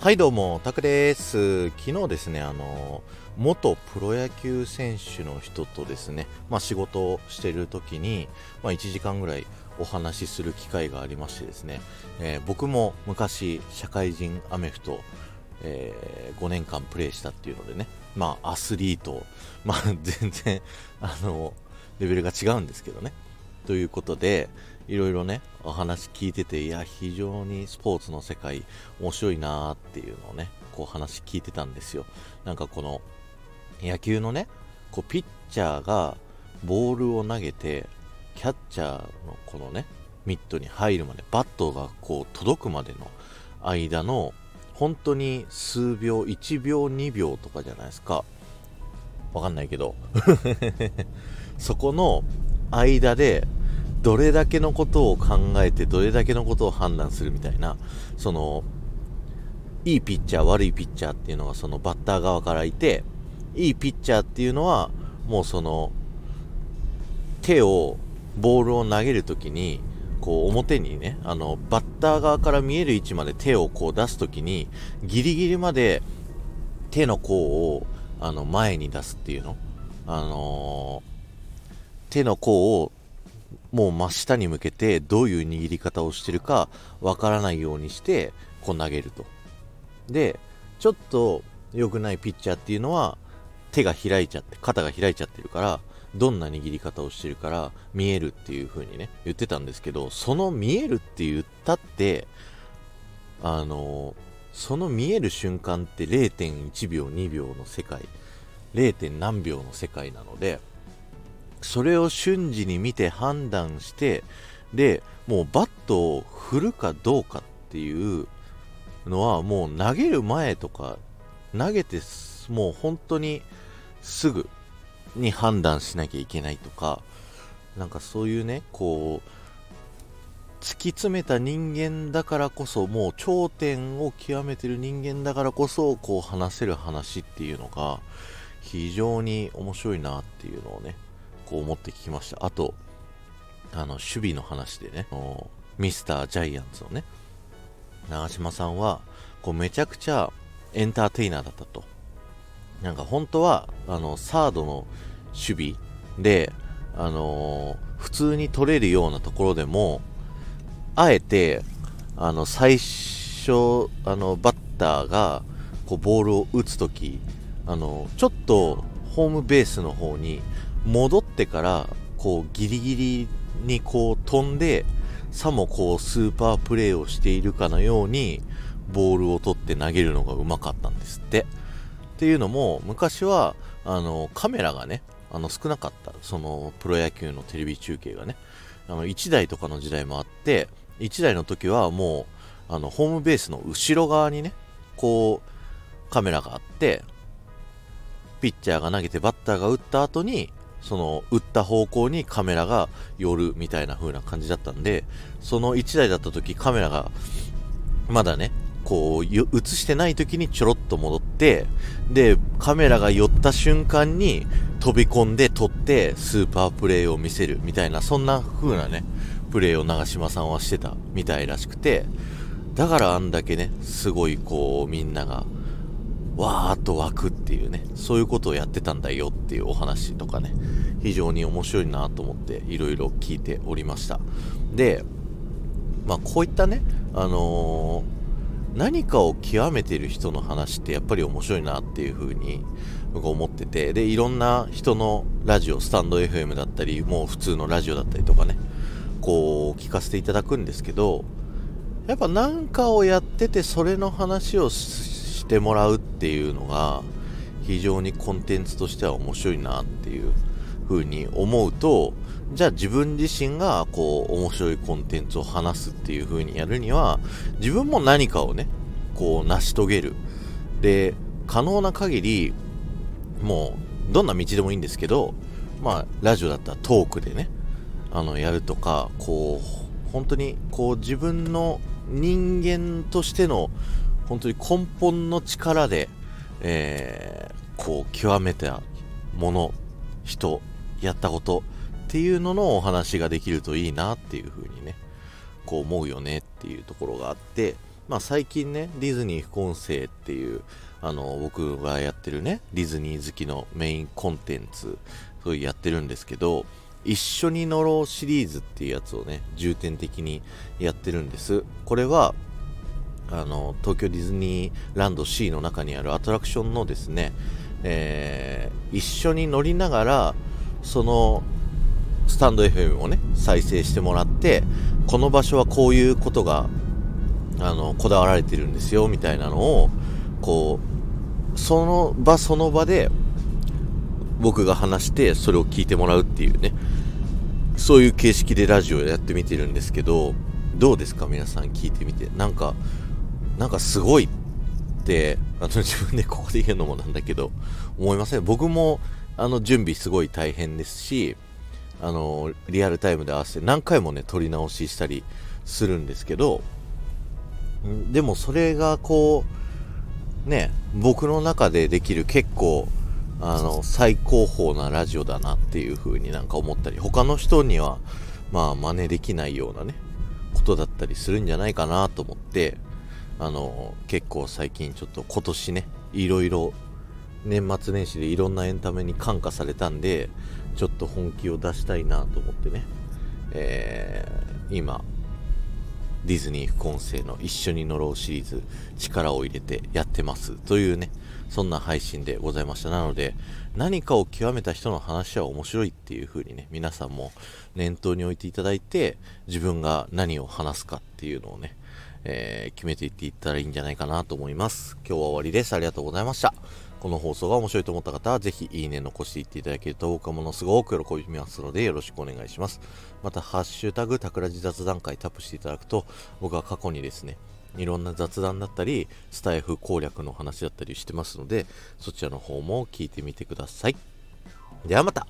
はいどうも、タクです。昨日ですね、あの、元プロ野球選手の人とですね、まあ仕事をしてる時に、まあ1時間ぐらいお話しする機会がありましてですね、えー、僕も昔社会人アメフト、えー、5年間プレーしたっていうのでね、まあアスリート、まあ全然、あの、レベルが違うんですけどね。ということで、いろいろね、お話聞いてて、いや、非常にスポーツの世界面白いなーっていうのをね、こう話聞いてたんですよ。なんかこの、野球のね、こうピッチャーがボールを投げて、キャッチャーのこのね、ミットに入るまで、バットがこう届くまでの間の、本当に数秒、1秒、2秒とかじゃないですか。わかんないけど。そこの間で、どれだけのことを考えてどれだけのことを判断するみたいなそのいいピッチャー悪いピッチャーっていうのがそのバッター側からいていいピッチャーっていうのはもうその手をボールを投げるときにこう表にねあのバッター側から見える位置まで手をこう出すときにギリギリまで手の甲をあの前に出すっていうの。あのー、手の甲をもう真下に向けてどういう握り方をしてるかわからないようにしてこう投げると。で、ちょっと良くないピッチャーっていうのは手が開いちゃって、肩が開いちゃってるから、どんな握り方をしてるから見えるっていう風にね、言ってたんですけど、その見えるって言ったって、あの、その見える瞬間って0.1秒、2秒の世界、0. 何秒の世界なので、それを瞬時に見て判断してでもうバットを振るかどうかっていうのはもう投げる前とか投げてもう本当にすぐに判断しなきゃいけないとかなんかそういうねこう突き詰めた人間だからこそもう頂点を極めてる人間だからこそこう話せる話っていうのが非常に面白いなっていうのをねこう思って聞きました。あと、あの、守備の話でね、ミスタージャイアンツのね、長嶋さんは、こうめちゃくちゃエンターテイナーだったと。なんか本当は、あの、サードの守備で、あのー、普通に取れるようなところでも、あえて、あの、最初、あの、バッターが、こう、ボールを打つとき、あの、ちょっと、ホームベースの方に戻ってからこうギリギリにこう飛んでさもこうスーパープレーをしているかのようにボールを取って投げるのがうまかったんですって。っていうのも昔はあのカメラがねあの少なかった。そのプロ野球のテレビ中継がね。あの1台とかの時代もあって1台の時はもうあのホームベースの後ろ側にねこうカメラがあってピッチャーが投げてバッターが打った後にその打った方向にカメラが寄るみたいな風な感じだったんで、その1台だった時カメラがまだね、こう映してない時にちょろっと戻って、で、カメラが寄った瞬間に飛び込んで撮ってスーパープレイを見せるみたいな、そんな風なね、プレイを長嶋さんはしてたみたいらしくて、だからあんだけね、すごいこうみんながわーっと湧くっていうね、そういうことをやってたんだよっていうお話とかね、非常に面白いなと思っていろいろ聞いておりました。で、まあこういったね、あのー、何かを極めてる人の話ってやっぱり面白いなっていう風に僕は思ってて、で、いろんな人のラジオ、スタンド FM だったり、もう普通のラジオだったりとかね、こう聞かせていただくんですけど、やっぱ何かをやっててそれの話をてもらうっていうのが非常にコンテンツとしては面白いなっていう風に思うとじゃあ自分自身がこう面白いコンテンツを話すっていう風にやるには自分も何かをねこう成し遂げる。で可能な限りもうどんな道でもいいんですけどまあラジオだったらトークでねあのやるとかこう本当にこう自分の人間としての本当に根本の力で、えー、こう、極めたもの、人、やったことっていうののお話ができるといいなっていうふうにね、こう思うよねっていうところがあって、まあ、最近ねディズニー副音声っていうあの僕がやってるねディズニー好きのメインコンテンツそういうやってるんですけど一緒に乗ろうシリーズっていうやつをね重点的にやってるんです。これはあの東京ディズニーランド C の中にあるアトラクションのですね、えー、一緒に乗りながらそのスタンド FM をね再生してもらってこの場所はこういうことがあのこだわられてるんですよみたいなのをこうその場その場で僕が話してそれを聞いてもらうっていうねそういう形式でラジオやってみてるんですけどどうですか？皆さん聞いてみて。なんかなんかすごいってあの自分でここで言うのもなんだけど思いません。僕もあの準備すごい大変ですしあのリアルタイムで合わせて何回もね撮り直ししたりするんですけどでもそれがこうね僕の中でできる結構あの最高峰なラジオだなっていう風になんか思ったり他の人にはまあ真似できないようなねことだったりするんじゃないかなと思ってあの結構最近ちょっと今年ねいろいろ年末年始でいろんなエンタメに感化されたんでちょっと本気を出したいなと思ってね、えー、今ディズニー副音声の一緒に乗ろうシリーズ力を入れてやってます。というねそんな配信でございました。なので何かを極めた人の話は面白いっていう風にね皆さんも念頭に置いていただいて自分が何を話すかっていうのをねえー、決めていっていったらいいんじゃないかなと思います。今日は終わりです。ありがとうございました。この放送が面白いと思った方は、ぜひいいね残していっていただけると僕はものすごく喜びますので、よろしくお願いします。また、ハッシュタグ、タクラジ雑談会タップしていただくと、僕は過去にですね、いろんな雑談だったり、スタイフ攻略の話だったりしてますので、そちらの方も聞いてみてください。ではまた